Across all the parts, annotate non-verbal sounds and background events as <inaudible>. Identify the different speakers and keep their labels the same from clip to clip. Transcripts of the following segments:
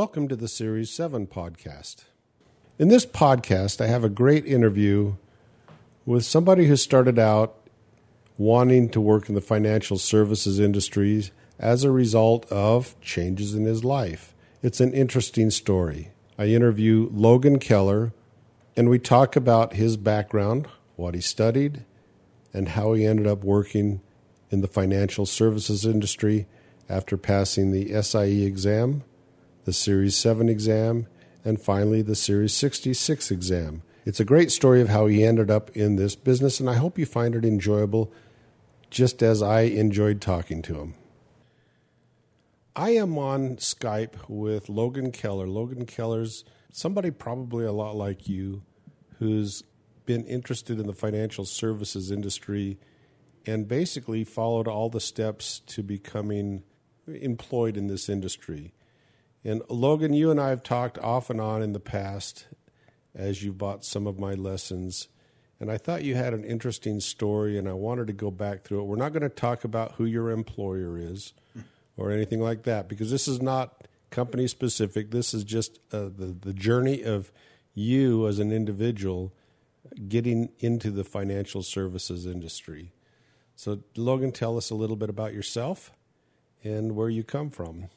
Speaker 1: Welcome to the Series 7 podcast. In this podcast, I have a great interview with somebody who started out wanting to work in the financial services industry as a result of changes in his life. It's an interesting story. I interview Logan Keller, and we talk about his background, what he studied, and how he ended up working in the financial services industry after passing the SIE exam the Series 7 exam, and finally the Series 66 exam. It's a great story of how he ended up in this business, and I hope you find it enjoyable just as I enjoyed talking to him. I am on Skype with Logan Keller. Logan Keller's somebody probably a lot like you who's been interested in the financial services industry and basically followed all the steps to becoming employed in this industry. And Logan, you and I have talked off and on in the past as you bought some of my lessons. And I thought you had an interesting story, and I wanted to go back through it. We're not going to talk about who your employer is or anything like that because this is not company specific. This is just uh, the, the journey of you as an individual getting into the financial services industry. So, Logan, tell us a little bit about yourself and where you come from.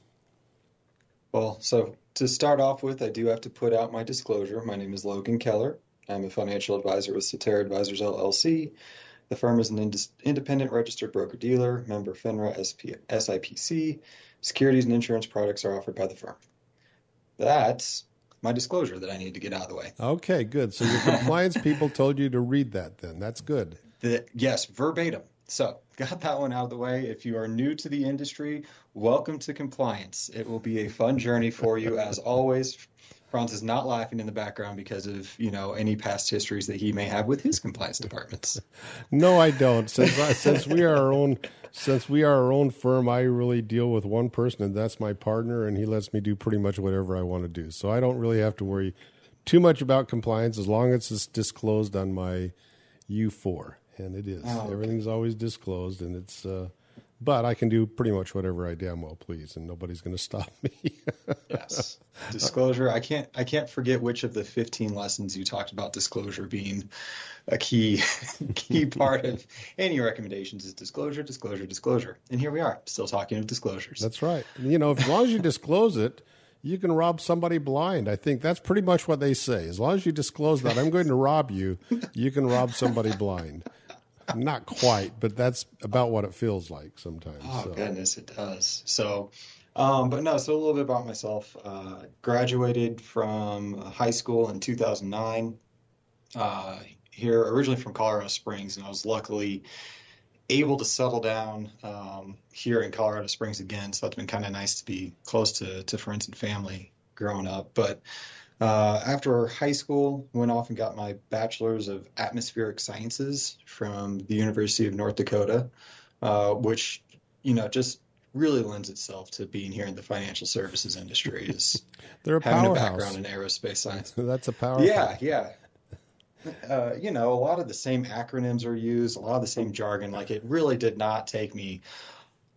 Speaker 2: Well, so to start off with, I do have to put out my disclosure. My name is Logan Keller. I'm a financial advisor with Cetera Advisors LLC. The firm is an ind- independent registered broker dealer, member FINRA SP- SIPC. Securities and insurance products are offered by the firm. That's my disclosure that I need to get out of the way.
Speaker 1: Okay, good. So your compliance people told you to read that then. That's good.
Speaker 2: The, yes, verbatim. So, got that one out of the way. If you are new to the industry, welcome to compliance. It will be a fun journey for you, as always. Franz is not laughing in the background because of you know any past histories that he may have with his compliance departments.
Speaker 1: no, I don't. Since I, since we are our own since we are our own firm, I really deal with one person, and that's my partner, and he lets me do pretty much whatever I want to do. So I don't really have to worry too much about compliance as long as it's disclosed on my U four and it is. Oh, okay. Everything's always disclosed, and it's. Uh, but I can do pretty much whatever I damn well please, and nobody's going <laughs> to stop me.
Speaker 2: yes, disclosure. I can't. I can't forget which of the 15 lessons you talked about disclosure being a key <laughs> key part of any recommendations is disclosure, disclosure, disclosure. And here we are, still talking of disclosures.
Speaker 1: That's right. You know, as long as you disclose it, you can rob somebody blind. I think that's pretty much what they say. As long as you disclose that I'm going to rob you, you can rob somebody blind. Not quite, but that's about what it feels like sometimes.
Speaker 2: Oh so. goodness, it does. So, um, but no. So a little bit about myself. Uh, graduated from high school in 2009. Uh, here originally from Colorado Springs, and I was luckily able to settle down um, here in Colorado Springs again. So that's been kind of nice to be close to to friends and family growing up. But uh, after high school, went off and got my bachelor's of atmospheric sciences from the University of North Dakota, uh, which you know just really lends itself to being here in the financial services industry. <laughs> Is
Speaker 1: They're a
Speaker 2: having
Speaker 1: powerhouse.
Speaker 2: a background in aerospace science. <laughs>
Speaker 1: That's a power.
Speaker 2: Yeah, yeah. Uh, you know, a lot of the same acronyms are used, a lot of the same jargon. Like it really did not take me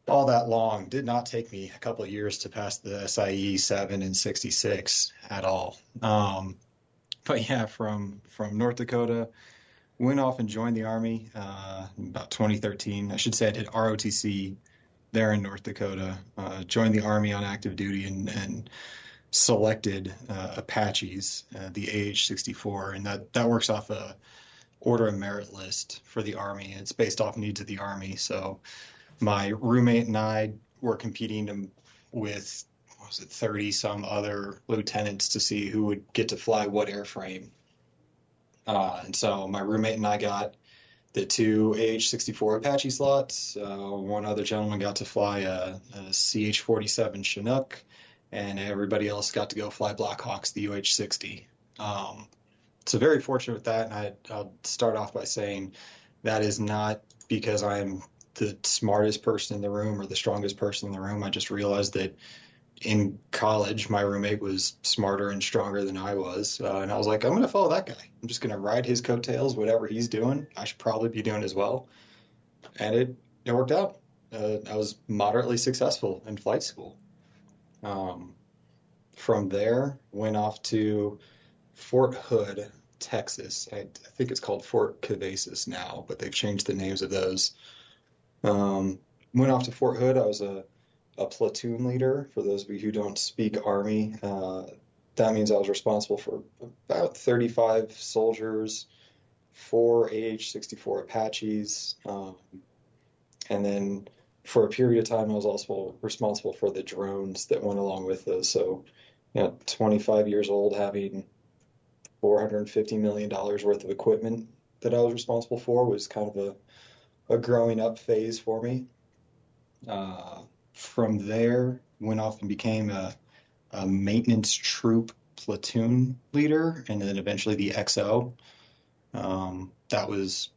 Speaker 2: all that long. Did not take me a couple of years to pass the SIE 7 and 66 at all. Um, but yeah, from from North Dakota, went off and joined the Army uh, about 2013. I should say I did ROTC there in North Dakota. Uh, joined the Army on active duty and, and selected uh, Apaches, uh, the AH-64, and that that works off a order of merit list for the Army. It's based off needs of the Army, so my roommate and I were competing with was it 30 some other lieutenants to see who would get to fly what airframe. Uh, and so my roommate and I got the two AH-64 Apache slots. Uh, one other gentleman got to fly a, a CH-47 Chinook, and everybody else got to go fly Blackhawks, the UH-60. Um, so very fortunate with that. And I, I'll start off by saying that is not because I'm the smartest person in the room or the strongest person in the room. I just realized that in college, my roommate was smarter and stronger than I was. Uh, and I was like, I'm going to follow that guy. I'm just going to ride his coattails, whatever he's doing. I should probably be doing as well. And it, it worked out. Uh, I was moderately successful in flight school. Um, from there, went off to Fort Hood, Texas. I, I think it's called Fort Cavazos now, but they've changed the names of those. Um, went off to Fort Hood. I was a, a platoon leader. For those of you who don't speak Army, uh, that means I was responsible for about 35 soldiers, four AH-64 Apaches, um, and then for a period of time, I was also responsible for the drones that went along with those. So, you know, 25 years old, having 450 million dollars worth of equipment that I was responsible for was kind of a, a growing up phase for me. Uh, from there, went off and became a, a maintenance troop platoon leader, and then eventually the XO. Um, that was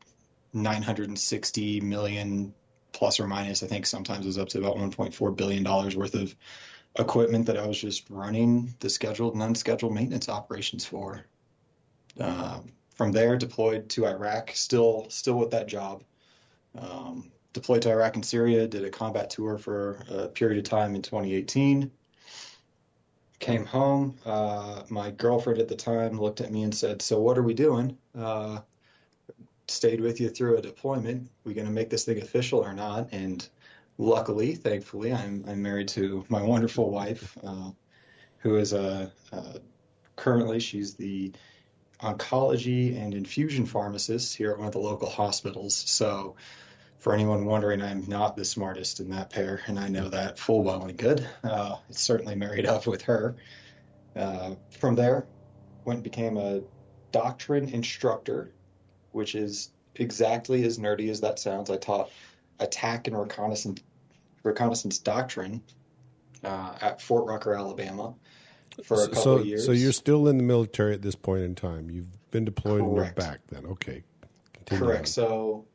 Speaker 2: 960 million plus or minus. I think sometimes it was up to about 1.4 billion dollars worth of equipment that I was just running the scheduled and unscheduled maintenance operations for. Uh, from there, deployed to Iraq, still still with that job. Um, deployed to Iraq and Syria, did a combat tour for a period of time in 2018. Came home. Uh, my girlfriend at the time looked at me and said, "So what are we doing?" Uh, stayed with you through a deployment. We going to make this thing official or not? And luckily, thankfully, I'm I'm married to my wonderful wife, uh, who is a, a currently she's the oncology and infusion pharmacist here at one of the local hospitals. So, for anyone wondering, I'm not the smartest in that pair, and I know that full well and good. Uh, it's certainly married up with her. Uh, from there, went and became a doctrine instructor, which is exactly as nerdy as that sounds. I taught attack and reconnaissance reconnaissance doctrine uh, at Fort Rucker, Alabama for a couple
Speaker 1: so,
Speaker 2: of years.
Speaker 1: So you're still in the military at this point in time. You've been deployed
Speaker 2: Correct.
Speaker 1: and went back then. Okay. Continue
Speaker 2: Correct.
Speaker 1: on.
Speaker 2: So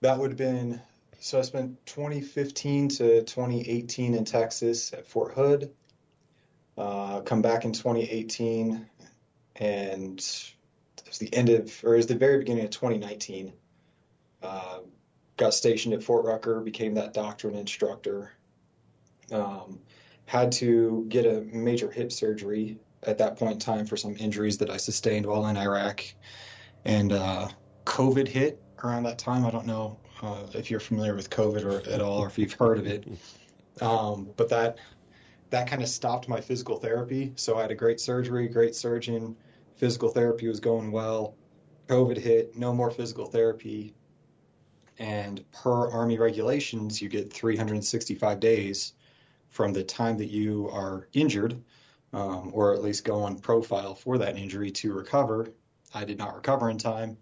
Speaker 2: that would have been so I spent 2015 to 2018 in Texas at Fort Hood. Uh, come back in 2018, and it was the end of, or it was the very beginning of 2019. Uh, got stationed at Fort Rucker, became that doctrine instructor. Um, had to get a major hip surgery at that point in time for some injuries that I sustained while in Iraq. And uh, COVID hit around that time. I don't know uh, if you're familiar with COVID or at all, or if you've heard of it. Um, but that that kind of stopped my physical therapy. So I had a great surgery, great surgeon. Physical therapy was going well. COVID hit, no more physical therapy. And per Army regulations, you get 365 days from the time that you are injured, um, or at least go on profile for that injury to recover. I did not recover in time.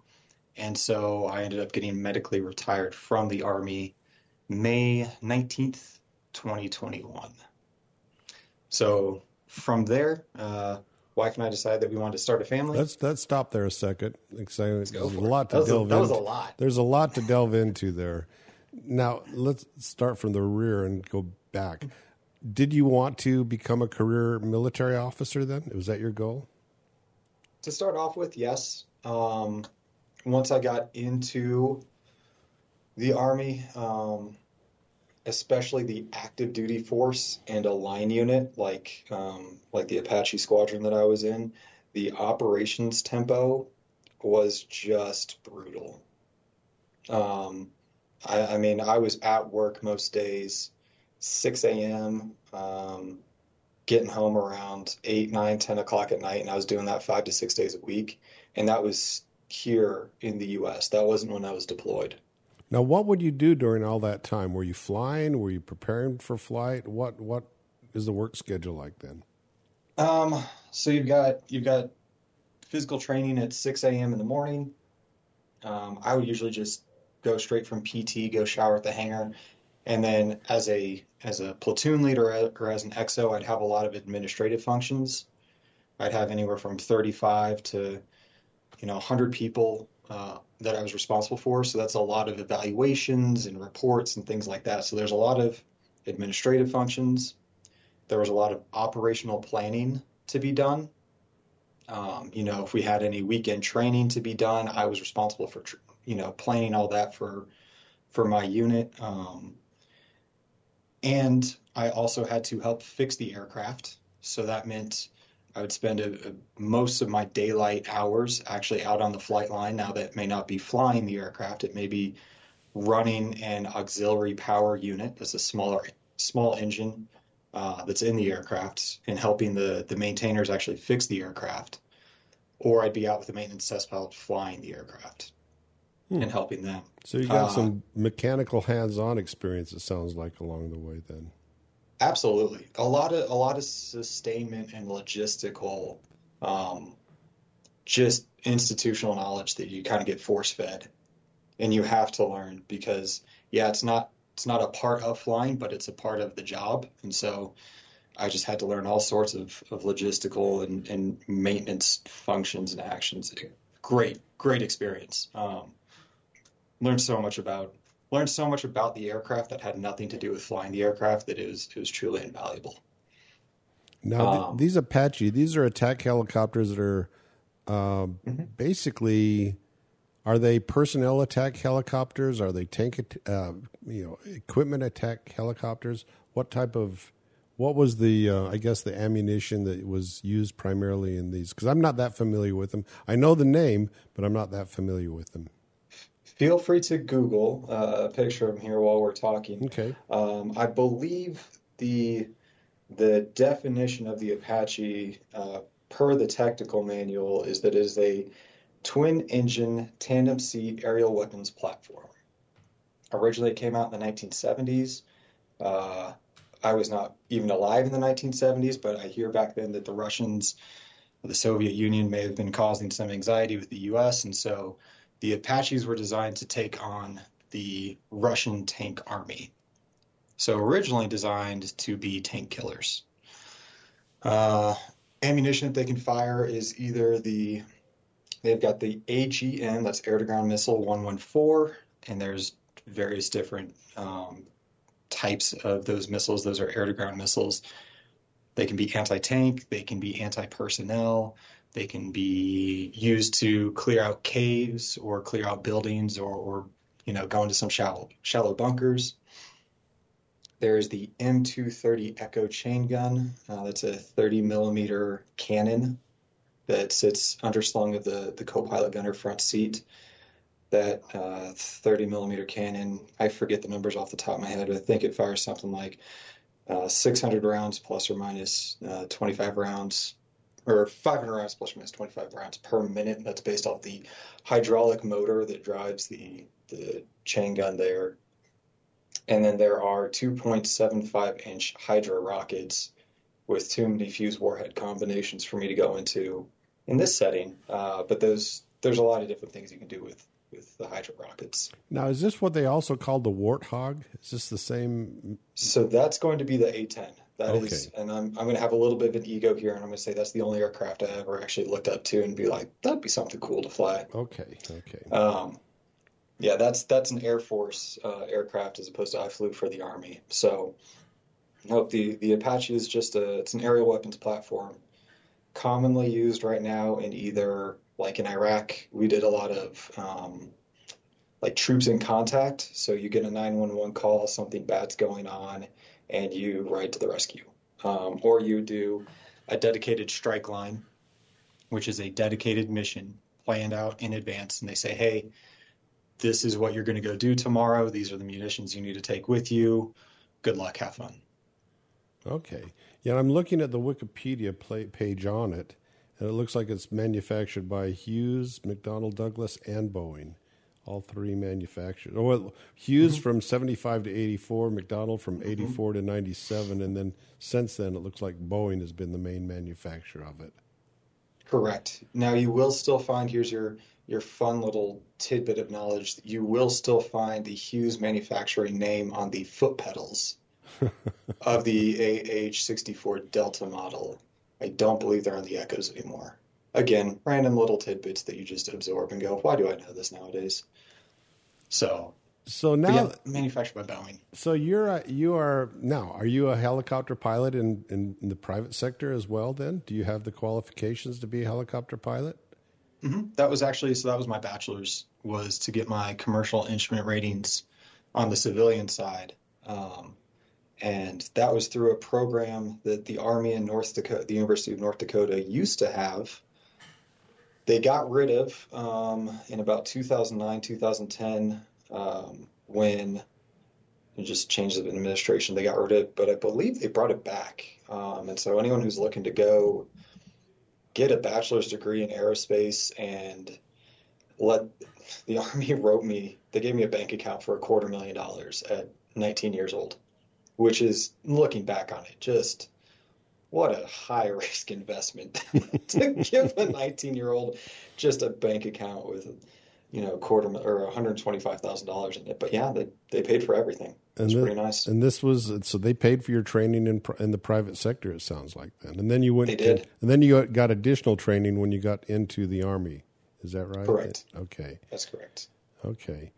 Speaker 2: And so I ended up getting medically retired from the Army May 19th, 2021. So from there, uh, wife and I decided that we wanted to start a family.
Speaker 1: Let's let's stop there a second. Exciting. There's
Speaker 2: go
Speaker 1: a lot to
Speaker 2: That a-
Speaker 1: delve
Speaker 2: that was a lot.
Speaker 1: There's a lot to delve into there. Now let's start from the rear and go back. Did you want to become a career military officer then? Was that your goal?
Speaker 2: To start off with, yes. Um, once I got into the Army, um, especially the active duty force and a line unit like um, like the Apache squadron that I was in, the operations tempo was just brutal. Um, I, I mean, I was at work most days, 6 a.m. Um, getting home around 8, 9, 10 o'clock at night, and I was doing that five to six days a week. And that was here in the U.S. That wasn't when I was deployed.
Speaker 1: Now, what would you do during all that time? Were you flying? Were you preparing for flight? What what is the work schedule like then?
Speaker 2: Um, so you've got you've got physical training at 6 a.m. in the morning. Um, I would usually just go straight from PT, go shower at the hangar, and then as a as a platoon leader or as an XO, I'd have a lot of administrative functions. I'd have anywhere from 35 to you know 100 people uh, that I was responsible for. So that's a lot of evaluations and reports and things like that. So there's a lot of administrative functions. There was a lot of operational planning to be done. Um, you know, if we had any weekend training to be done, I was responsible for, you know, planning all that for for my unit. Um, and I also had to help fix the aircraft So that meant I would spend a, a, most of my daylight hours actually out on the flight line. Now that may not be flying the aircraft, it may be running an auxiliary power unit. That's a smaller small engine uh, that's in the aircraft and helping the the maintainers actually fix the aircraft. Or I'd be out with the maintenance test pilot flying the aircraft hmm. and helping them.
Speaker 1: So you got uh, some mechanical hands-on experience. It sounds like along the way then.
Speaker 2: Absolutely, a lot of a lot of sustainment and logistical, um, just institutional knowledge that you kind of get force fed, and you have to learn because yeah, it's not it's not a part of flying, but it's a part of the job, and so I just had to learn all sorts of, of logistical and, and maintenance functions and actions. Great, great experience. Um, learned so much about learned so much about the aircraft that had nothing to do with flying the aircraft that it was it was truly invaluable.
Speaker 1: Now um, th- these Apache, these are attack helicopters that are uh, mm-hmm. basically are they personnel attack helicopters? Are they tank uh, you know equipment attack helicopters? What type of what was the uh, I guess the ammunition that was used primarily in these? Because I'm not that familiar with them. I know the name, but I'm not that familiar with them
Speaker 2: feel free to Google uh, a picture of him here while we're talking.
Speaker 1: Okay.
Speaker 2: Um, I believe the the definition of the Apache uh, per the technical manual is that it is a twin engine tandem seat aerial weapons platform. Originally, it came out in the 1970s. Uh, I was not even alive in the 1970s, but I hear back then that the Russians, the Soviet Union, may have been causing some anxiety with the U.S., and so the Apaches were designed to take on the Russian tank army. So originally designed to be tank killers. Uh, ammunition that they can fire is either the they've got the AGM that's air to ground missile 114, and there's various different um, types of those missiles. Those are air to ground missiles. They can be anti tank, they can be anti personnel, they can be used to clear out caves or clear out buildings or, or you know, go into some shallow, shallow bunkers. There's the M230 Echo chain gun. Uh, that's a 30 millimeter cannon that sits underslung of the, the co-pilot gunner front seat. That uh, 30 millimeter cannon, I forget the numbers off the top of my head, but I think it fires something like uh, 600 rounds plus or minus, uh, 25 rounds or 500 rounds plus or minus 25 rounds per minute. That's based off the hydraulic motor that drives the, the chain gun there. And then there are 2.75 inch Hydra rockets with too many fuse warhead combinations for me to go into in this setting. Uh, but those there's a lot of different things you can do with with the Hydra rockets.
Speaker 1: Now, is this what they also called the Warthog? Is this the same?
Speaker 2: So that's going to be the A10. That okay. is, and I'm I'm going to have a little bit of an ego here, and I'm going to say that's the only aircraft I ever actually looked up to and be like, that'd be something cool to fly.
Speaker 1: Okay, okay.
Speaker 2: Um, yeah, that's that's an Air Force uh, aircraft as opposed to I flew for the Army. So, nope, the the Apache is just a it's an aerial weapons platform, commonly used right now in either like in Iraq, we did a lot of um, like troops in contact. So you get a 911 call, something bad's going on and you ride to the rescue. Um, or you do a dedicated strike line, which is a dedicated mission planned out in advance. And they say, hey, this is what you're going to go do tomorrow. These are the munitions you need to take with you. Good luck. Have fun.
Speaker 1: Okay. Yeah, I'm looking at the Wikipedia page on it, and it looks like it's manufactured by Hughes, McDonnell Douglas, and Boeing all three manufacturers. Oh, well, Hughes mm-hmm. from 75 to 84, McDonnell from mm-hmm. 84 mm-hmm. to 97, and then since then it looks like Boeing has been the main manufacturer of it.
Speaker 2: Correct. Now you will still find here's your your fun little tidbit of knowledge. You will still find the Hughes manufacturing name on the foot pedals <laughs> of the AH64 Delta model. I don't believe they're on the Echoes anymore again, random little tidbits that you just absorb and go, why do I know this nowadays? So,
Speaker 1: so now
Speaker 2: yeah, manufactured by Boeing.
Speaker 1: So you're a, you are now. Are you a helicopter pilot in, in, in the private sector as well? Then do you have the qualifications to be a helicopter pilot?
Speaker 2: Mm-hmm. That was actually so. That was my bachelor's was to get my commercial instrument ratings on the civilian side. Um, And that was through a program that the Army in North Dakota, the University of North Dakota, used to have. They got rid of um, in about 2009, 2010, um, when it just changed of administration. They got rid of it, but I believe they brought it back. Um, and so anyone who's looking to go get a bachelor's degree in aerospace and let the <laughs> Army wrote me, they gave me a bank account for a quarter million dollars at 19 years old, which is looking back on it, just what a high risk <laughs> investment <laughs> to give a 19 year old just a bank account with, you know, quarter or 125 thousand dollars in it. But yeah, they they paid for everything. It's pretty nice.
Speaker 1: And this was so they paid for your training in in the private sector. It sounds like then, and then you went.
Speaker 2: They did.
Speaker 1: and then you got additional training when you got into the army. Is that right?
Speaker 2: Correct.
Speaker 1: Okay.
Speaker 2: That's correct.
Speaker 1: Okay.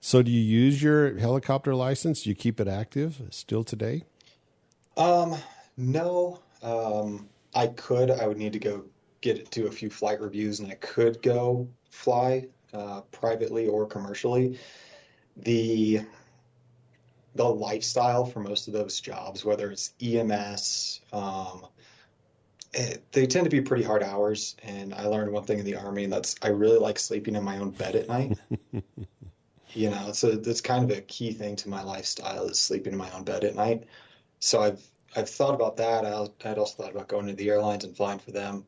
Speaker 1: So do you use your helicopter license? Do you keep it active still today?
Speaker 2: Um, no. Um, I could. I would need to go get do a few flight reviews, and I could go fly uh, privately or commercially. The the lifestyle for most of those jobs, whether it's EMS, um, it, they tend to be pretty hard hours. And I learned one thing in the army, and that's I really like sleeping in my own bed at night. <laughs> you know, so that's kind of a key thing to my lifestyle is sleeping in my own bed at night. So I've I've thought about that. I had also thought about going to the airlines and flying for them.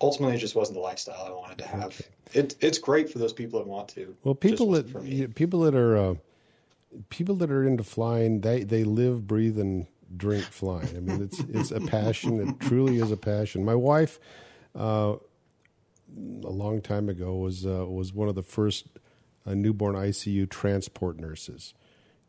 Speaker 2: Ultimately, it just wasn't the lifestyle I wanted to have.
Speaker 1: Okay.
Speaker 2: It, it's great for those people that want to.
Speaker 1: Well, people that people that are uh, people that are into flying, they they live, breathe, and drink flying. I mean, it's it's a passion. It truly is a passion. My wife, uh, a long time ago, was uh, was one of the first uh, newborn ICU transport nurses,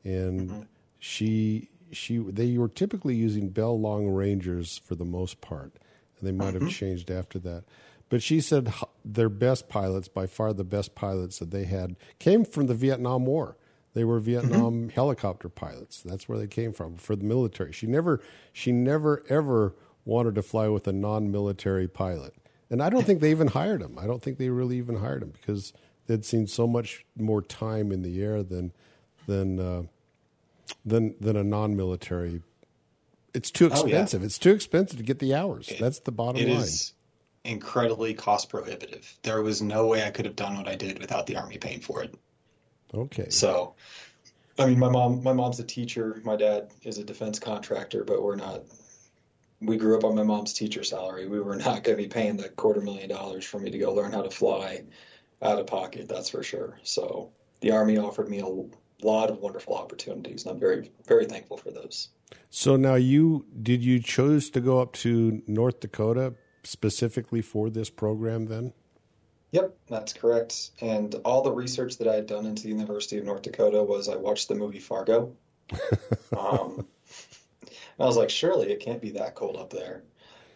Speaker 1: and she she they were typically using Bell Long Rangers for the most part. And they might have changed after that. But she said their best pilots, by far the best pilots that they had, came from the Vietnam War. They were Vietnam helicopter pilots. That's where they came from for the military. She never, she never ever wanted to fly with a non-military pilot, and I don't think they even hired him. I don't think they really even hired him because they'd seen so much more time in the air than than uh, than than a non-military. It's too
Speaker 2: Oh, yeah.
Speaker 1: expensive. It's too expensive to get the hours. That's the bottom
Speaker 2: It
Speaker 1: line.
Speaker 2: is incredibly cost prohibitive. There was no way I could have done what I did without the Army paying for it.
Speaker 1: Okay.
Speaker 2: So, I mean, my mom, my mom's a teacher. My dad is a defense contractor, but we're not. We grew up on my mom's teacher salary. We were not going to be paying the quarter million dollars for me to go learn how to fly out of pocket. That's for sure. So, the Army offered me a lot of wonderful opportunities, and I'm very, very thankful for those.
Speaker 1: So now you did you choose to go up to North Dakota specifically for this program then?
Speaker 2: Yep, that's correct. And all the research that I had done into the University of North Dakota was I watched the movie Fargo. <laughs> Um, I was like, surely it can't be that cold up there.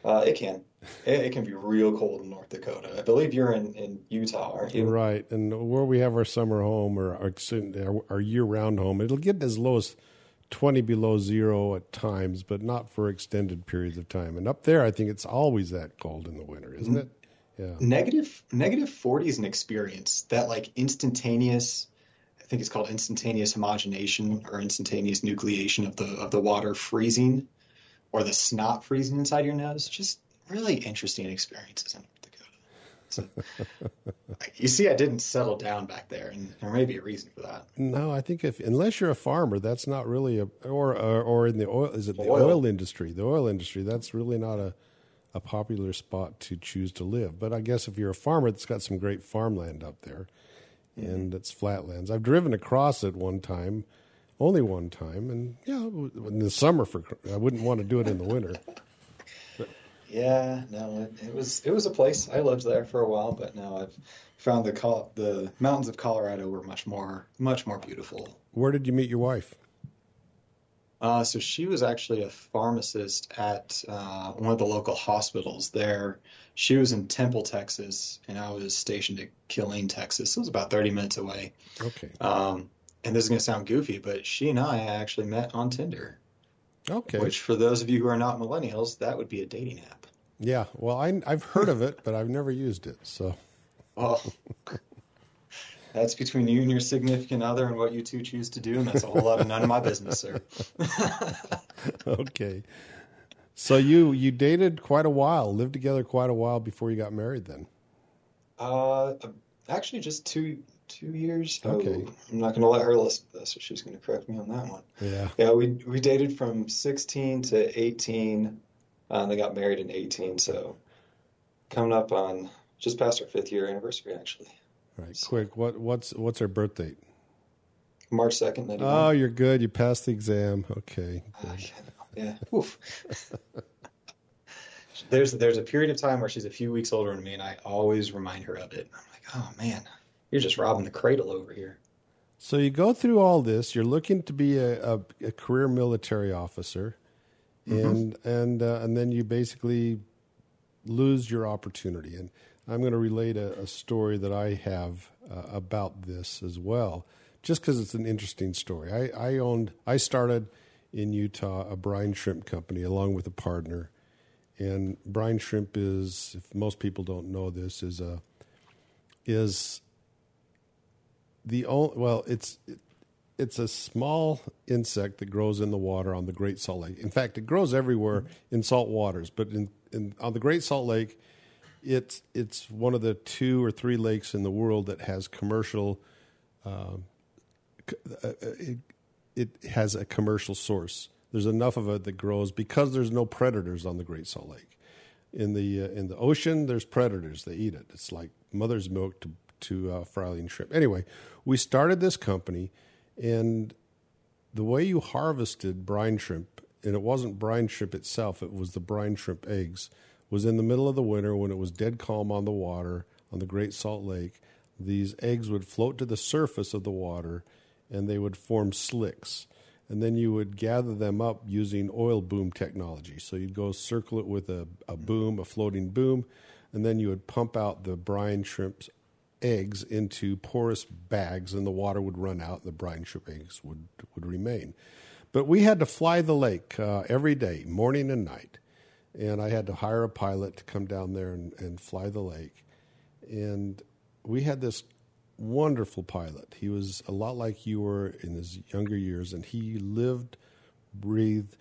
Speaker 2: Uh, it can. It, it can be real cold in North Dakota. I believe you're in, in Utah, aren't you?
Speaker 1: Right. And where we have our summer home or our, our, our year-round home, it'll get as low as 20 below zero at times, but not for extended periods of time. And up there, I think it's always that cold in the winter, isn't it? Yeah.
Speaker 2: Negative negative 40 is an experience that like instantaneous I think it's called instantaneous homogenation or instantaneous nucleation of the of the water freezing or the snot freezing inside your nose. Just really interesting experiences in North Dakota. So, <laughs> you see, I didn't settle down back there, and there may be a reason for that.
Speaker 1: No, I think if unless you're a farmer, that's not really a or or, or in the oil is it the
Speaker 2: Oil.
Speaker 1: oil industry? The oil industry, that's really not a a popular spot to choose to live. But I guess if you're a farmer that's got some great farmland up there mm-hmm. and it's flatlands. I've driven across it one time, only one time, and yeah, in the summer for I wouldn't want to do it in the winter. <laughs>
Speaker 2: Yeah, no, it, it was it was a place. I lived there for a while, but now I've found the Col- the mountains of Colorado were much more much more beautiful.
Speaker 1: Where did you meet your wife?
Speaker 2: Uh, so she was actually a pharmacist at uh, one of the local hospitals there. She was in Temple, Texas, and I was stationed at Killeen, Texas. It was about 30 minutes away.
Speaker 1: Okay.
Speaker 2: Um, and this is going to sound goofy, but she and I actually met on Tinder,
Speaker 1: Okay.
Speaker 2: which for those of you who are not millennials, that would be a dating app.
Speaker 1: Yeah. Well, I I've heard of it, but I've never used it. So <laughs>
Speaker 2: Oh, that's between you and your significant other and what you two choose to do, and that's a whole lot of none of my business, sir. <laughs> <laughs>
Speaker 1: okay. So you you dated quite a while, lived together quite a while before you got married, then.
Speaker 2: Uh, actually, just two two years.
Speaker 1: Okay.
Speaker 2: Oh, I'm not going to let her listen to this, so she's going to correct me on that one.
Speaker 1: Yeah.
Speaker 2: Yeah, we we dated from 16 to 18, uh, and they got married in 18. So coming up on just past our fifth year anniversary, actually.
Speaker 1: Right. Quick. What what's what's her birth date?
Speaker 2: March 2nd,
Speaker 1: Oh, you're good. You passed the exam. Okay. Good.
Speaker 2: yeah. Oof. <laughs> there's there's a period of time where she's a few weeks older than me, and I always remind her of it. I'm like, oh man, you're just robbing the cradle over here.
Speaker 1: So you go through all this. You're looking to be a, a, a career military officer, and and uh, and then you basically lose your opportunity. And I'm going to relate a, a story that I have uh, about this as well, just because it's an interesting story. I, I owned, I started in Utah a brine shrimp company along with a partner, and brine shrimp is, if most people don't know this, is a is the only well, it's it's a small insect that grows in the water on the Great Salt Lake. In fact, it grows everywhere in salt waters, but in, in on the Great Salt Lake, it's it's one of the two or three lakes in the world that has commercial. Um, uh, uh, it, it has a commercial source. There's enough of it that grows because there's no predators on the Great Salt Lake. In the uh, in the ocean, there's predators. They eat it. It's like mother's milk to to uh, brine shrimp. Anyway, we started this company, and the way you harvested brine shrimp, and it wasn't brine shrimp itself, it was the brine shrimp eggs, was in the middle of the winter when it was dead calm on the water on the Great Salt Lake. These eggs would float to the surface of the water and they would form slicks. And then you would gather them up using oil boom technology. So you'd go circle it with a, a boom, a floating boom, and then you would pump out the brine shrimp's eggs into porous bags, and the water would run out, and the brine shrimp eggs would, would remain. But we had to fly the lake uh, every day, morning and night. And I had to hire a pilot to come down there and, and fly the lake. And we had this wonderful pilot. He was a lot like you were in his younger years, and he lived, breathed,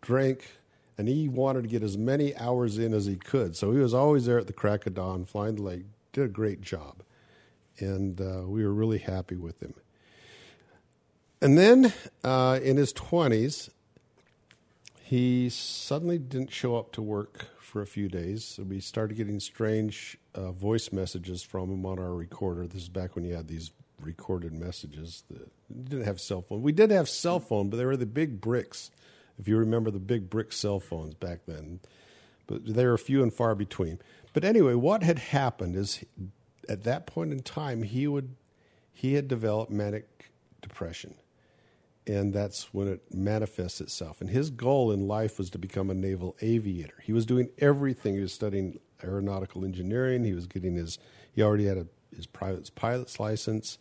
Speaker 1: drank, and he wanted to get as many hours in as he could. So he was always there at the crack of dawn, flying the lake. Did a great job, and uh, we were really happy with him. And then uh, in his twenties, he suddenly didn't show up to work for a few days. So we started getting strange uh, voice messages from him on our recorder. This is back when you had these recorded messages. That, didn't have cell phone. We did have cell phone, but they were the big bricks. If you remember the big brick cell phones back then, but they were few and far between. But anyway, what had happened is at that point in time he would he had developed manic depression and that's when it manifests itself. And his goal in life was to become a naval aviator. He was doing everything. He was studying aeronautical engineering. He was getting his. He already had a, his private pilot's license.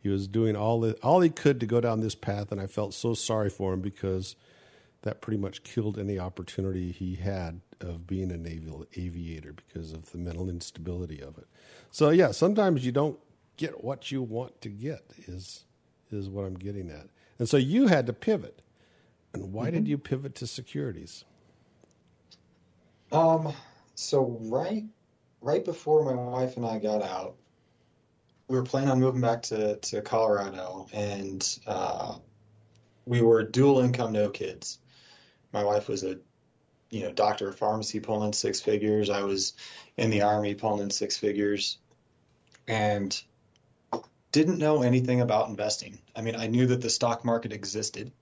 Speaker 1: He was doing all the, all he could to go down this path, and I felt so sorry for him because that pretty much killed any opportunity he had of being a naval aviator because of the mental instability of it. So yeah, sometimes you don't get what you want to get. Is is what I'm getting at. And so you had to pivot. And why did you pivot to securities?
Speaker 2: Um, so right, right before my wife and I got out, we were planning on moving back to, to Colorado, and uh, we were dual income, no kids. My wife was a, you know, doctor of pharmacy pulling in six figures. I was in the army pulling in six figures, and didn't know anything about investing. I mean, I knew that the stock market existed.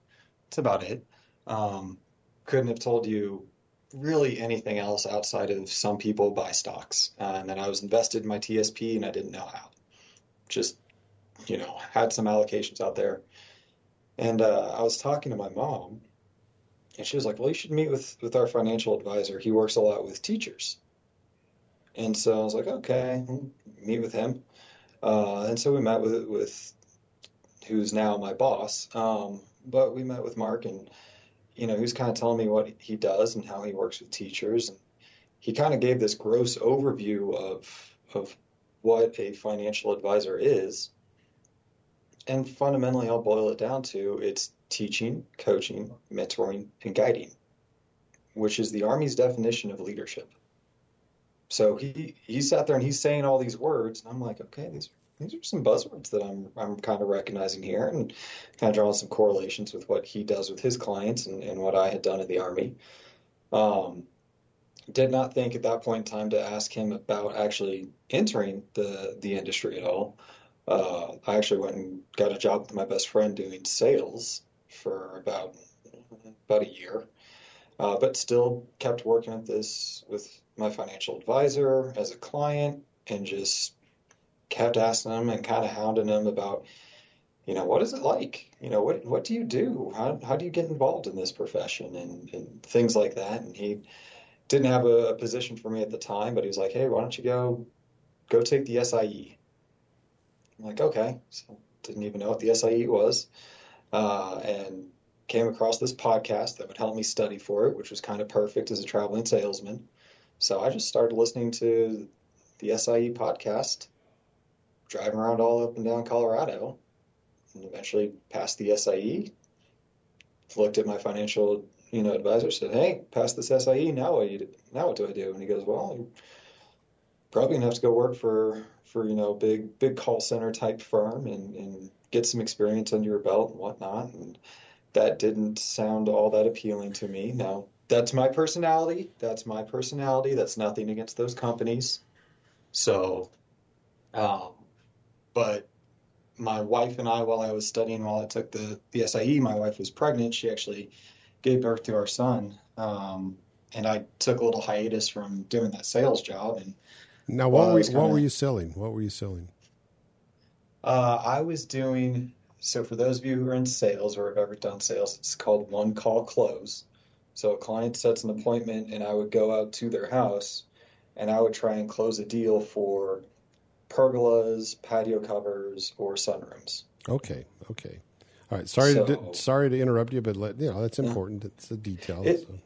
Speaker 2: That's about it. Um, couldn't have told you really anything else outside of some people buy stocks. Uh, and then I was invested in my TSP and I didn't know how. Just, you know, had some allocations out there. And uh, I was talking to my mom and she was like, well, you should meet with, with our financial advisor. He works a lot with teachers. And so I was like, okay, meet with him. Uh, and so we met with with who's now my boss. Um, but we met with Mark, and you know, he was kind of telling me what he does and how he works with teachers, and he kind of gave this gross overview of of what a financial advisor is. and fundamentally, I'll boil it down to it's teaching, coaching, mentoring, and guiding, which is the Army's definition of leadership. So he he sat there and he's saying all these words, and I'm like, okay, these these are some buzzwords that I'm I'm kind of recognizing here, and kind of drawing some correlations with what he does with his clients and, and what I had done in the Army. Um, did not think at that point in time to ask him about actually entering the the industry at all. Uh, I actually went and got a job with my best friend doing sales for about about a year, uh, but still kept working at this with my financial advisor as a client, and just kept asking him and kind of hounding him about, you know, what is it like? You know, what what do you do? How how do you get involved in this profession and, and things like that? And he didn't have a, a position for me at the time, but he was like, hey, why don't you go go take the SIE? I'm like, okay. So didn't even know what the SIE was, uh, and came across this podcast that would help me study for it, which was kind of perfect as a traveling salesman. So I just started listening to the SIE podcast, driving around all up and down Colorado, and eventually passed the SIE. Looked at my financial you know, advisor said, "Hey, pass this SIE. Now what? You, now what do I do?" And he goes, "Well, you're probably gonna have to go work for for you know big big call center type firm and and get some experience under your belt and whatnot." And that didn't sound all that appealing to me. Now that's my personality. That's my personality. That's nothing against those companies. So, um, but my wife and I, while I was studying, while I took the the SIE, my wife was pregnant. She actually gave birth to our son. Um, and I took a little hiatus from doing that sales job. And
Speaker 1: now, what were you, kinda, what were you selling? What were you selling?
Speaker 2: Uh, I was doing so. For those of you who are in sales or have ever done sales, it's called one call close. So a client sets an appointment, and I would go out to their house, and I would try and close a deal for pergolas, patio covers, or sunrooms.
Speaker 1: Okay, okay. All right. Sorry so, to sorry to interrupt you, but let, you know that's important. Yeah. It's a detail.
Speaker 2: It, so.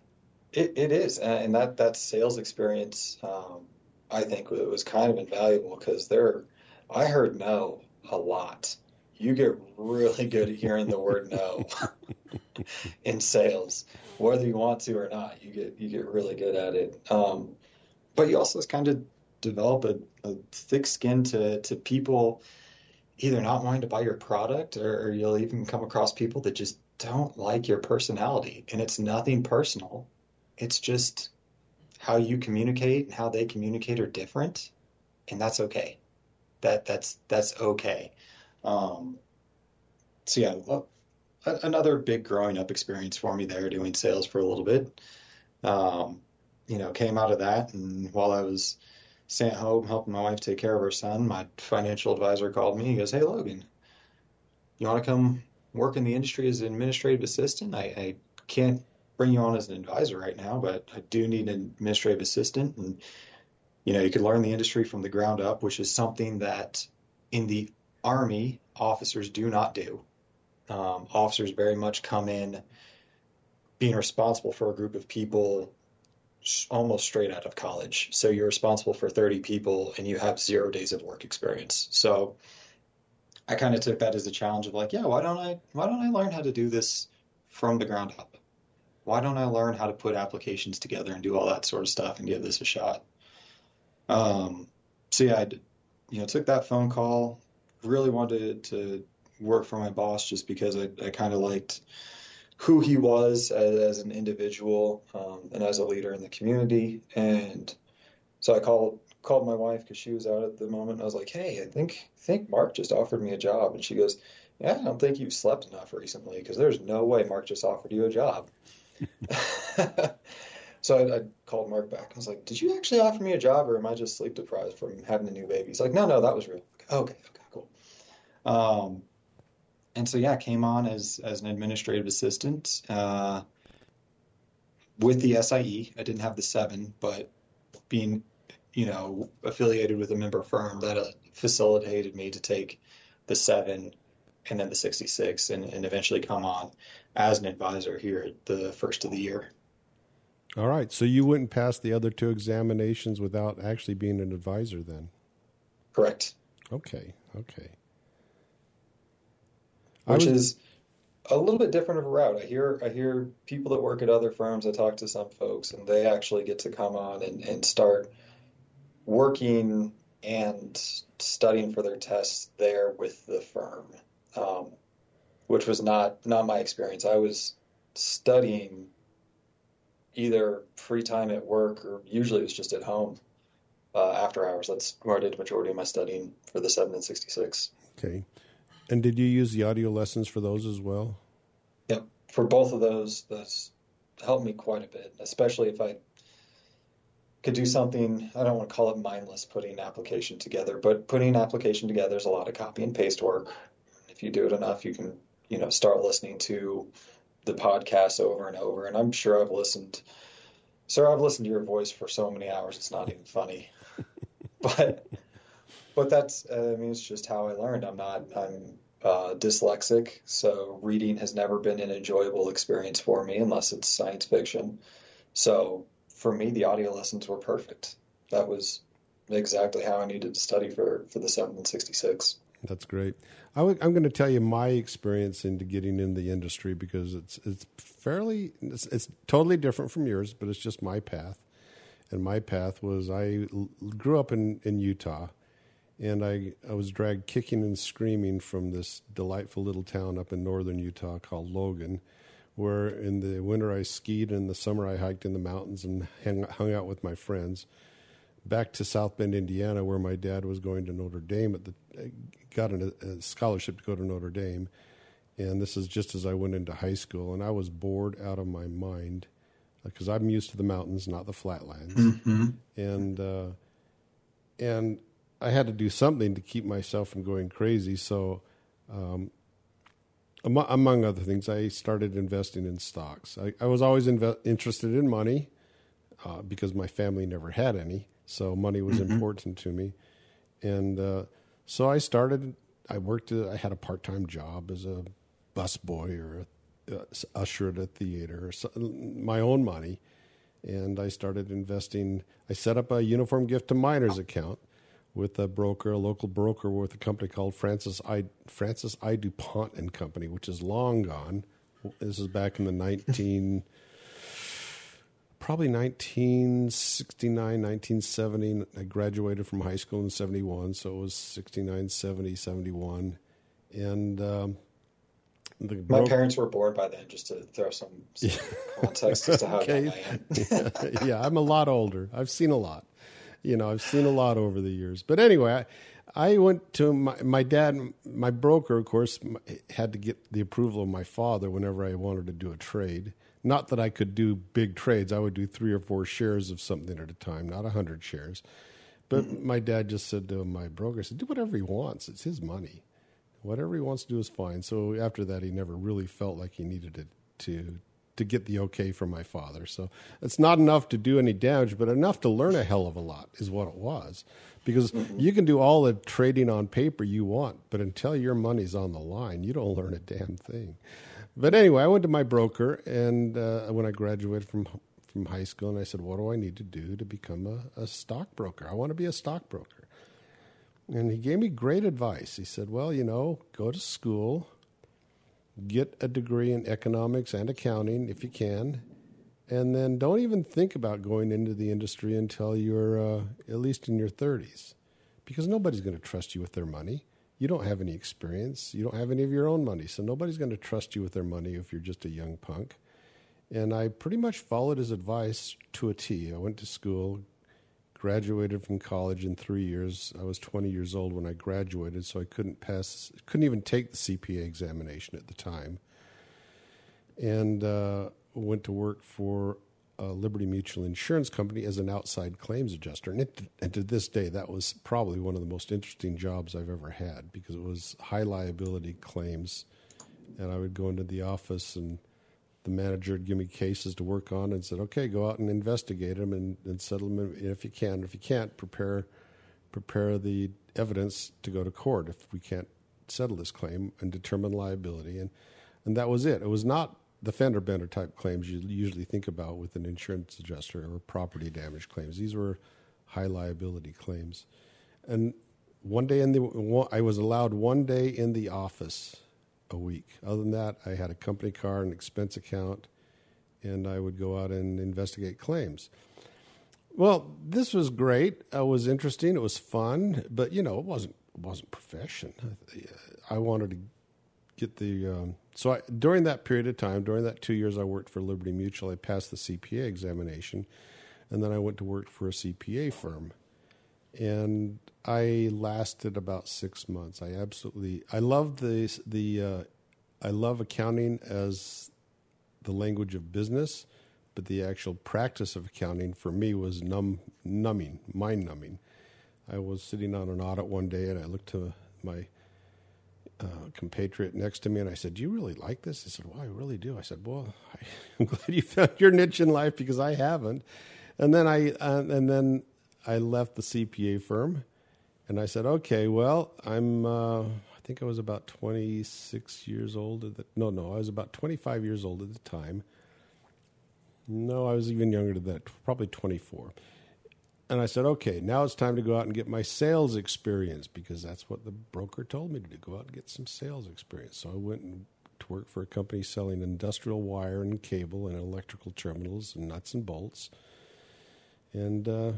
Speaker 2: it, it is, and that that sales experience, um, I think, it was kind of invaluable because there, I heard no a lot. You get really good at hearing the word no <laughs> in sales, whether you want to or not. You get you get really good at it. Um, but you also kind of develop a, a thick skin to to people either not wanting to buy your product or, or you'll even come across people that just don't like your personality. And it's nothing personal. It's just how you communicate and how they communicate are different. And that's okay. That that's that's okay. Um, so yeah, well, another big growing up experience for me there doing sales for a little bit. Um, you know, came out of that and while I was staying home helping my wife take care of her son, my financial advisor called me. He goes, Hey, Logan, you want to come work in the industry as an administrative assistant? I, I can't bring you on as an advisor right now, but I do need an administrative assistant. And, you know, you could learn the industry from the ground up, which is something that in the Army, officers do not do. Um, officers very much come in being responsible for a group of people almost straight out of college. So you're responsible for 30 people and you have zero days of work experience. So I kind of took that as a challenge of like, yeah, why don't I why don't I learn how to do this from the ground up? Why don't I learn how to put applications together and do all that sort of stuff and give this a shot? Um, so yeah, I you know took that phone call. Really wanted to work for my boss just because I, I kind of liked who he was as, as an individual um, and as a leader in the community. And so I called called my wife because she was out at the moment. I was like, "Hey, I think think Mark just offered me a job," and she goes, "Yeah, I don't think you've slept enough recently because there's no way Mark just offered you a job." <laughs> <laughs> so I, I, called Mark back. I was like, "Did you actually offer me a job, or am I just sleep deprived from having a new baby?" He's like, "No, no, that was real." Okay, okay, cool. Um, and so yeah, came on as as an administrative assistant uh, with the SIE. I didn't have the seven, but being you know affiliated with a member firm that uh, facilitated me to take the seven and then the 66 and, and eventually come on as an advisor here at the first of the year.
Speaker 1: All right. So you wouldn't pass the other two examinations without actually being an advisor then?
Speaker 2: Correct.
Speaker 1: Okay. Okay.
Speaker 2: which was, is a little bit different of a route. I hear I hear people that work at other firms. I talk to some folks, and they actually get to come on and, and start working and studying for their tests there with the firm, um, which was not not my experience. I was studying either free time at work or usually it was just at home uh, after hours. That's where I did the majority of my studying for the 7 and 66.
Speaker 1: Okay. And did you use the audio lessons for those as well?
Speaker 2: Yep. For both of those, that's helped me quite a bit, especially if I could do something, I don't want to call it mindless putting an application together, but putting an application together is a lot of copy and paste work. If you do it enough, you can, you know, start listening to the podcast over and over. And I'm sure I've listened, sir, I've listened to your voice for so many hours, it's not even funny. <laughs> but, but that's, uh, I mean, it's just how I learned. I'm not, I'm uh, dyslexic, so reading has never been an enjoyable experience for me unless it's science fiction. So for me, the audio lessons were perfect. That was exactly how I needed to study for, for the 7 and 66.
Speaker 1: That's great. i w- I'm going to tell you my experience into getting in the industry because it's it's fairly it's, it's, totally different from yours, but it's just my path. And my path was I l- grew up in, in Utah, and I I was dragged kicking and screaming from this delightful little town up in northern Utah called Logan, where in the winter I skied, and in the summer I hiked in the mountains and hang, hung out with my friends back to South Bend, Indiana, where my dad was going to Notre Dame at the got a, a scholarship to go to Notre Dame, and this is just as I went into high school, and I was bored out of my mind because I'm used to the mountains, not the flatlands, mm-hmm. and uh, and I had to do something to keep myself from going crazy. So, um, among, among, other things, I started investing in stocks. I, I was always inve- interested in money uh, because my family never had any, so money was mm-hmm. important to me, and uh, so I started. I worked. I had a part time job as a busboy or a, a usher at a theater, so, my own money, and I started investing. I set up a uniform gift to minors account with a broker, a local broker with a company called Francis I Francis I Dupont and Company, which is long gone. This is back in the nineteen probably 1969, 1970. I graduated from high school in 71, so it was 69, 70, 71. And um,
Speaker 2: my parents were born by then, just to throw some, some context as to how okay. young I
Speaker 1: am. yeah, <laughs> yeah, I'm a lot older. I've seen a lot. You know, I've seen a lot over the years. But anyway, I, I went to my, my dad, my broker, of course, had to get the approval of my father whenever I wanted to do a trade. Not that I could do big trades. I would do three or four shares of something at a time, not a hundred shares. But mm-hmm. my dad just said to my broker, I said, do whatever he wants. It's his money. Whatever he wants to do is fine. So after that, he never really felt like he needed it to to get the okay from my father. So it's not enough to do any damage, but enough to learn a hell of a lot is what it was. Because mm-hmm. you can do all the trading on paper you want, but until your money's on the line, you don't learn a damn thing. But anyway, I went to my broker, and uh, when I graduated from from high school, and I said, "What do I need to do to become a, a stockbroker? I want to be a stockbroker." And he gave me great advice. He said, "Well, you know, go to school, get a degree in economics and accounting if you can, and then don't even think about going into the industry until you're uh, at least in your 30s, because nobody's going to trust you with their money." You don't have any experience. You don't have any of your own money. So nobody's going to trust you with their money if you're just a young punk. And I pretty much followed his advice to a T. I went to school, graduated from college in three years. I was 20 years old when I graduated, so I couldn't pass, couldn't even take the CPA examination at the time. And uh, went to work for uh, Liberty Mutual Insurance Company as an outside claims adjuster. And, it, and to this day, that was probably one of the most interesting jobs I've ever had because it was high liability claims. And I would go into the office and the manager would give me cases to work on and said, okay, go out and investigate them and, and settle them if you can. If you can't, prepare, prepare the evidence to go to court if we can't settle this claim and determine liability. And, and that was it. It was not the fender bender type claims you usually think about with an insurance adjuster or property damage claims. These were high liability claims. And one day in the, I was allowed one day in the office a week. Other than that, I had a company car, an expense account, and I would go out and investigate claims. Well, this was great. It was interesting. It was fun, but you know, it wasn't it wasn't profession. I wanted to get the um, so I, during that period of time, during that two years I worked for Liberty Mutual, I passed the CPA examination, and then I went to work for a CPA firm, and I lasted about six months. I absolutely I love the the uh, I love accounting as the language of business, but the actual practice of accounting for me was numb, numbing, mind numbing. I was sitting on an audit one day, and I looked to my compatriot next to me, and I said, "Do you really like this?" He said, "Well, I really do." I said, "Well, <laughs> I'm glad you found your niche in life because I haven't." And then I uh, and then I left the CPA firm, and I said, "Okay, well, I'm." Uh, I think I was about 26 years old. At the, no, no, I was about 25 years old at the time. No, I was even younger than that, probably 24. And I said, okay, now it's time to go out and get my sales experience because that's what the broker told me to do go out and get some sales experience. So I went to work for a company selling industrial wire and cable and electrical terminals and nuts and bolts. And uh,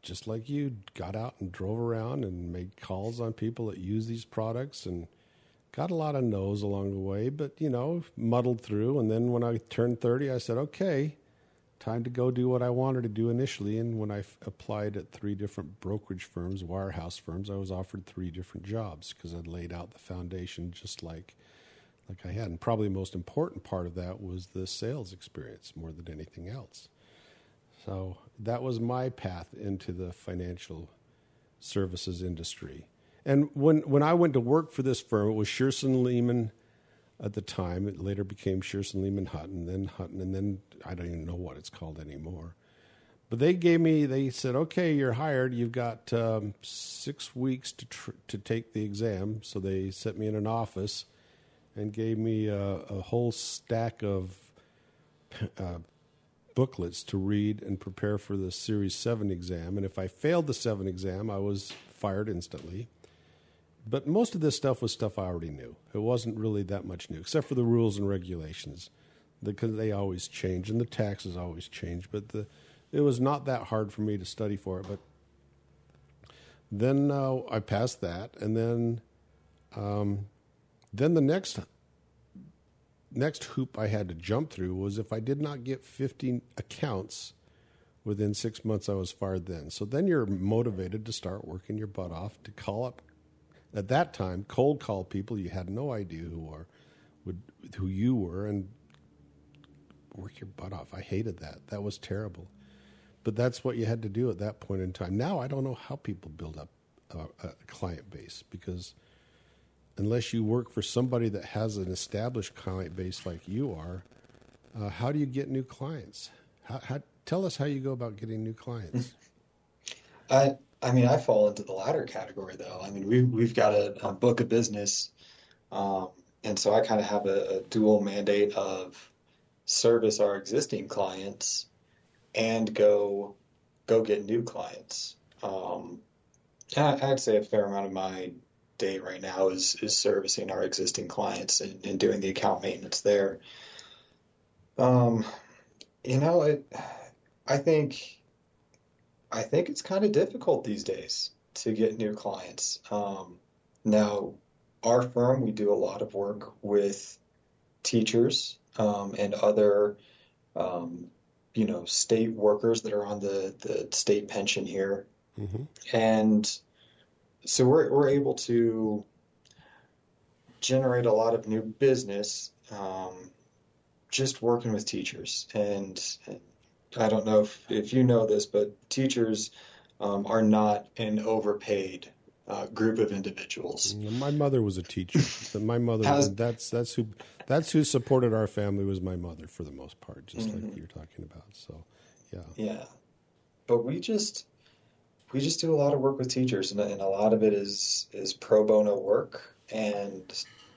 Speaker 1: just like you, got out and drove around and made calls on people that use these products and got a lot of no's along the way, but you know, muddled through. And then when I turned 30, I said, okay, time to go do what I wanted to do initially. And when I f- applied at three different brokerage firms, wirehouse firms, I was offered three different jobs because I'd laid out the foundation just like like I had. And probably the most important part of that was the sales experience more than anything else. So that was my path into the financial services industry. And when, when I went to work for this firm, it was Shearson Lehman at the time. It later became Shearson Lehman Hutton, then Hutton, and then I don't even know what it's called anymore. But they gave me, they said, okay, you're hired. You've got um, six weeks to, tr- to take the exam. So they set me in an office and gave me a, a whole stack of uh, booklets to read and prepare for the Series 7 exam. And if I failed the 7 exam, I was fired instantly. But most of this stuff was stuff I already knew. It wasn't really that much new, except for the rules and regulations, because they always change and the taxes always change. But the, it was not that hard for me to study for it. But then uh, I passed that, and then um, then the next next hoop I had to jump through was if I did not get 15 accounts within six months, I was fired then. So then you're motivated to start working your butt off to call up at that time cold call people you had no idea who are would who you were and work your butt off. I hated that. That was terrible. But that's what you had to do at that point in time. Now I don't know how people build up a, a client base because unless you work for somebody that has an established client base like you are, uh, how do you get new clients? How, how, tell us how you go about getting new clients. <laughs>
Speaker 2: I I mean, I fall into the latter category though. I mean, we we've got a, a book of business, um, and so I kind of have a, a dual mandate of service our existing clients and go go get new clients. Um, I- I'd say a fair amount of my day right now is is servicing our existing clients and, and doing the account maintenance there. Um, you know, it, I think I think it's kind of difficult these days to get new clients. Um, now, our firm, we do a lot of work with teachers um, and other, um, you know, state workers that are on the, the state pension here.
Speaker 1: Mm-hmm.
Speaker 2: And so we're, we're able to generate a lot of new business um, just working with teachers. And, and I don't know if, if you know this, but teachers um, are not an overpaid uh, group of individuals.
Speaker 1: My mother was a teacher. my mother
Speaker 2: How's-
Speaker 1: that's that's who that's who supported our family was my mother for the most part, just
Speaker 2: Mm-hmm.
Speaker 1: like you're talking about. So, yeah.
Speaker 2: Yeah, but we just we just do a lot of work with teachers, and, and a lot of it is is pro bono work, and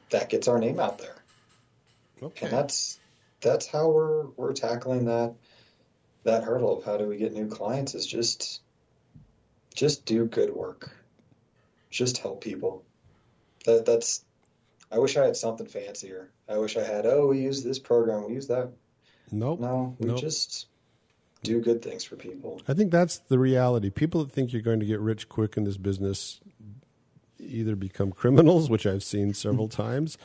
Speaker 2: that gets our name out there.
Speaker 1: Okay.
Speaker 2: And that's that's how we're we're tackling that that hurdle of how do we get new clients is just just do good work. Just help people. That that's I wish I had something fancier. I wish I had, oh, we use this program, we use that.
Speaker 1: Nope.
Speaker 2: No, we
Speaker 1: Nope.
Speaker 2: just do good things for people.
Speaker 1: I think that's the reality. People that think you're going to get rich quick in this business either become criminals, <laughs> which I've seen several <laughs> times,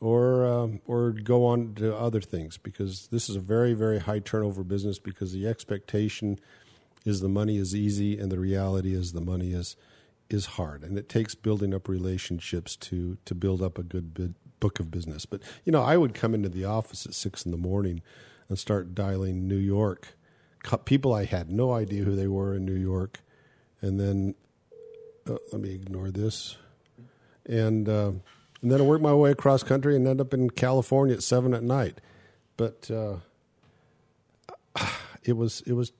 Speaker 1: or um, or go on to other things because this is a very very high turnover business because the expectation is the money is easy and the reality is the money is is hard. And it takes building up relationships to to build up a good bid, book of business. But you know, I would come into the office at six in the morning and start dialing New York. People I had no idea who they were in New York, and then uh, let me ignore this, and uh, and then I worked my way across country and ended up in California at seven at night, but uh, <sighs> it was it was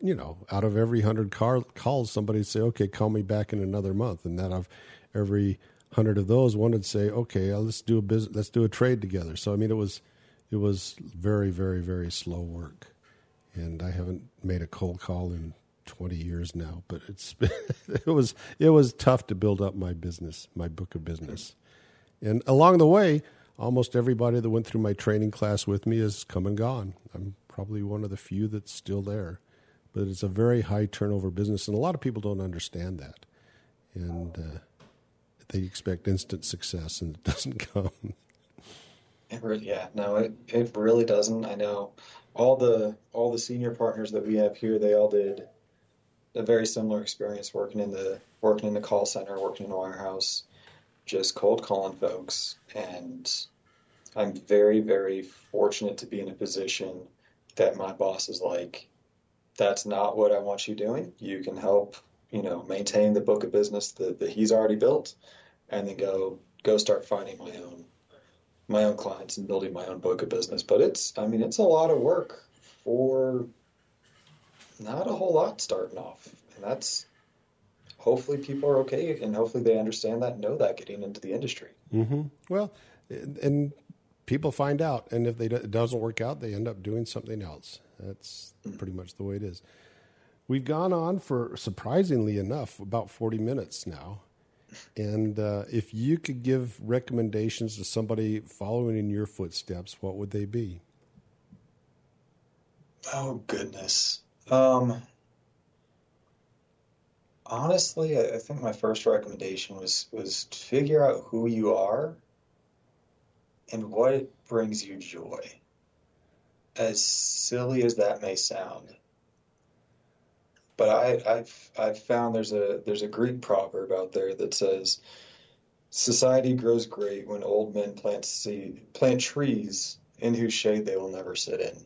Speaker 1: you know out of every hundred car calls somebody say okay call me back in another month. And that of every hundred of those one would say okay uh, let's do a business let's do a trade together. So I mean it was it was very very very slow work. And I haven't made a cold call in 20 years now. But it's <laughs> it was it was tough to build up my business, my book of business, and along the way, almost everybody that went through my training class with me has come and gone. I'm probably one of the few that's still there, but it's a very high turnover business, and a lot of people don't understand that, and uh, they expect instant success, and it <laughs> doesn't come.
Speaker 2: It really, yeah, no, it, it really doesn't. I know all the all the senior partners that we have here, they all did a very similar experience working in the working in the call center, working in a warehouse, just cold calling folks. And I'm very, very fortunate to be in a position that my boss is like, that's not what I want you doing. You can help, you know, maintain the book of business that, that he's already built and then go go start finding my own my own clients and building my own book of business. But it's, I mean, it's a lot of work for not a whole lot starting off. And that's hopefully people are okay and hopefully they understand that and know that getting into the industry.
Speaker 1: Mm-hmm. Well, and people find out, and if they, it doesn't work out, they end up doing something else. That's pretty much the way it is. We've gone on for surprisingly enough about 40 minutes now. And uh, if you could give recommendations to somebody following in your footsteps, what would they be?
Speaker 2: Oh goodness. Um, honestly, I, think my first recommendation was was figure out who you are and what brings you joy. As silly as that may sound, but I, I've I've found there's a there's a Greek proverb out there that says society grows great when old men plant seed, plant trees in whose shade they will never sit in.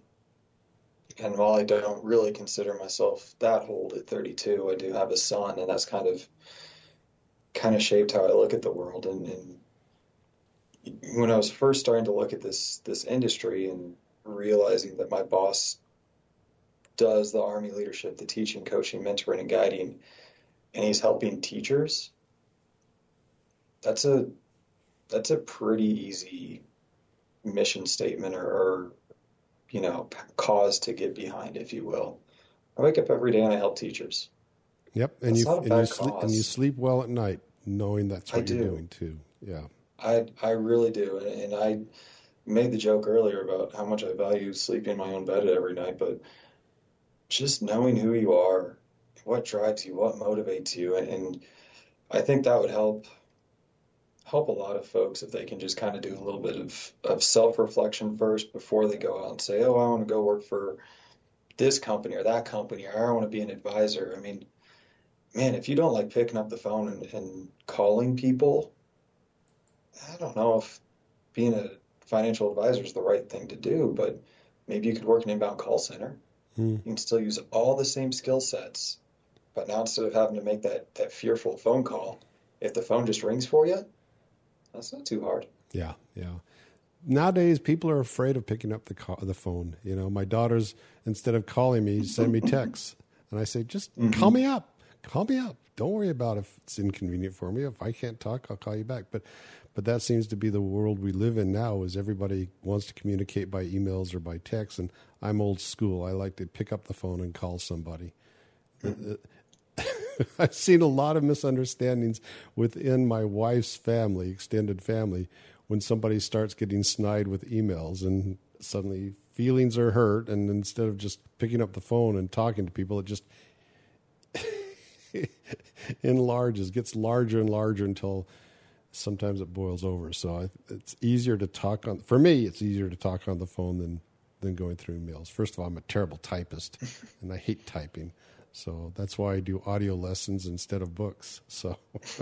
Speaker 2: And while I don't really consider myself that old at 32, I do have a son, and that's kind of kind of shaped how I look at the world. And, and when I was first starting to look at this this industry and realizing that my boss does the Army leadership, the teaching, coaching, mentoring, and guiding, and he's helping teachers, that's a that's a pretty easy mission statement or, or you know cause to get behind, if you will. I wake up every day and I help teachers.
Speaker 1: Yep, and
Speaker 2: That's
Speaker 1: you and you sleep and you sleep well at night, knowing that's
Speaker 2: I
Speaker 1: what you're
Speaker 2: do.
Speaker 1: doing too. Yeah.
Speaker 2: I I really do, and, and I made the joke earlier about how much I value sleeping in my own bed every night, but just knowing who you are, what drives you, what motivates you, and, and I think that would help help a lot of folks if they can just kind of do a little bit of, of self-reflection first before they go out and say, oh, I want to go work for this company or that company, or I want to be an advisor. I mean, man, if you don't like picking up the phone and, and calling people, I don't know if being a financial advisor is the right thing to do, but maybe you could work in an inbound call center.
Speaker 1: Hmm.
Speaker 2: You can still use all the same skill sets, but now instead of having to make that, that fearful phone call, if the phone just rings for you, that's not too hard.
Speaker 1: Yeah, yeah. Nowadays, people are afraid of picking up the call, the phone. You know, my daughters instead of calling me, send me texts, and I say, just mm-hmm. call me up, call me up. Don't worry about if it's inconvenient for me. If I can't talk, I'll call you back. But, but that seems to be the world we live in now. Is everybody wants to communicate by emails or by text, and I'm old school. I like to pick up the phone and call somebody. Uh, uh, <laughs> I've seen a lot of misunderstandings within my wife's family, extended family, when somebody starts getting snide with emails and suddenly feelings are hurt and instead of just picking up the phone and talking to people it just <laughs> enlarges gets larger and larger until sometimes it boils over. So it's easier to talk on for me it's easier to talk on the phone than than going through emails. First of all i'm a terrible typist <laughs> and i hate typing so that's why i do audio lessons instead of books so <laughs>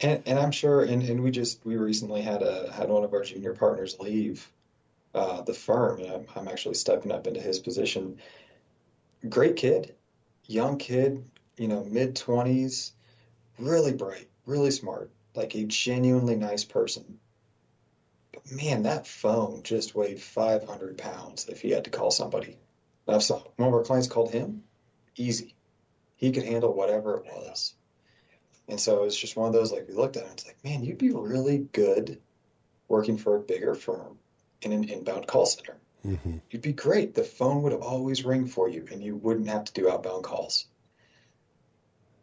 Speaker 2: and, and i'm sure and, and we just we recently had a had one of our junior partners leave uh, the firm, and I'm, I'm actually stepping up into his position. Great kid, young kid, you know, mid 20s, really bright, really smart, like a genuinely nice person. But man, that phone just weighed 500 pounds if he had to call somebody. Now, one of our clients called him, easy. He could handle whatever it was. And so it's just one of those, like, we looked at it, it's like, man, you'd be really good working for a bigger firm in an inbound call center. Mm-hmm. You'd be great. The phone would always ring for you, and you wouldn't have to do outbound calls.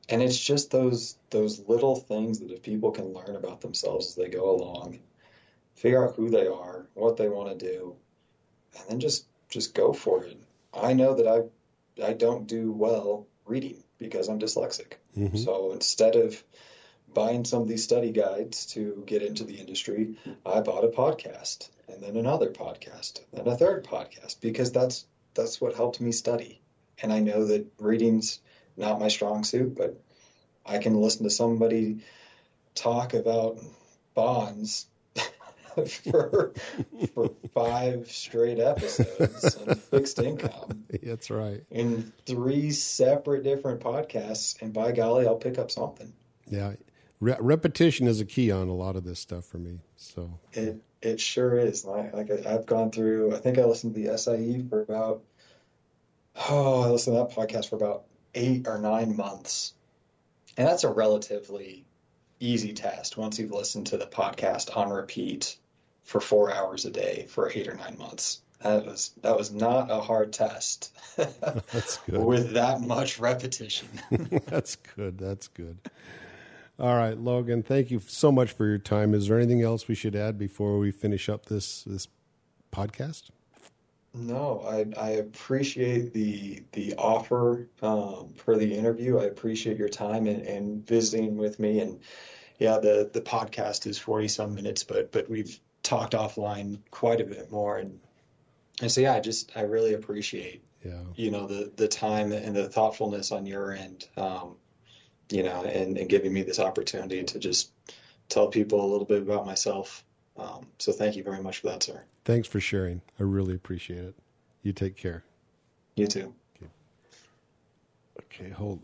Speaker 2: And it's just those those little things that if people can learn about themselves as they go along, figure out who they are, what they want to do, and then just just go for it. I know that I I don't do well reading because I'm dyslexic. Mm-hmm. So instead of buying some of these study guides to get into the industry, I bought a podcast and then another podcast, and then a third podcast because that's that's what helped me study. And I know that reading's not my strong suit, but I can listen to somebody talk about bonds <laughs> for for five straight episodes on fixed income.
Speaker 1: That's right.
Speaker 2: In three separate different podcasts, and by golly, I'll pick up something.
Speaker 1: Yeah, Re- repetition is a key on a lot of this stuff for me. So
Speaker 2: it it sure is. Like, like I've gone through. I think I listened to the SIE for about. Oh, I listened to that podcast for about eight or nine months, and that's a relatively easy test once you've listened to the podcast on repeat for four hours a day for eight or nine months. That was that was not a hard test. <laughs>
Speaker 1: That's <laughs> good.
Speaker 2: With that much repetition. <laughs>
Speaker 1: That's good. That's good. All right, Logan, thank you so much for your time. Is there anything else we should add before we finish up this this podcast?
Speaker 2: No, I, I appreciate the the offer um, for the interview. I appreciate your time and, and visiting with me. And yeah, the the podcast is forty some minutes, but but we've talked offline quite a bit more. And and so yeah, I just I really appreciate yeah. you know the the time and the thoughtfulness on your end. Um, you know, and, and giving me this opportunity to just tell people a little bit about myself. Um, so thank you very much for that, sir.
Speaker 1: Thanks for sharing. I really appreciate it. You take care.
Speaker 2: You too.
Speaker 1: Okay, okay hold.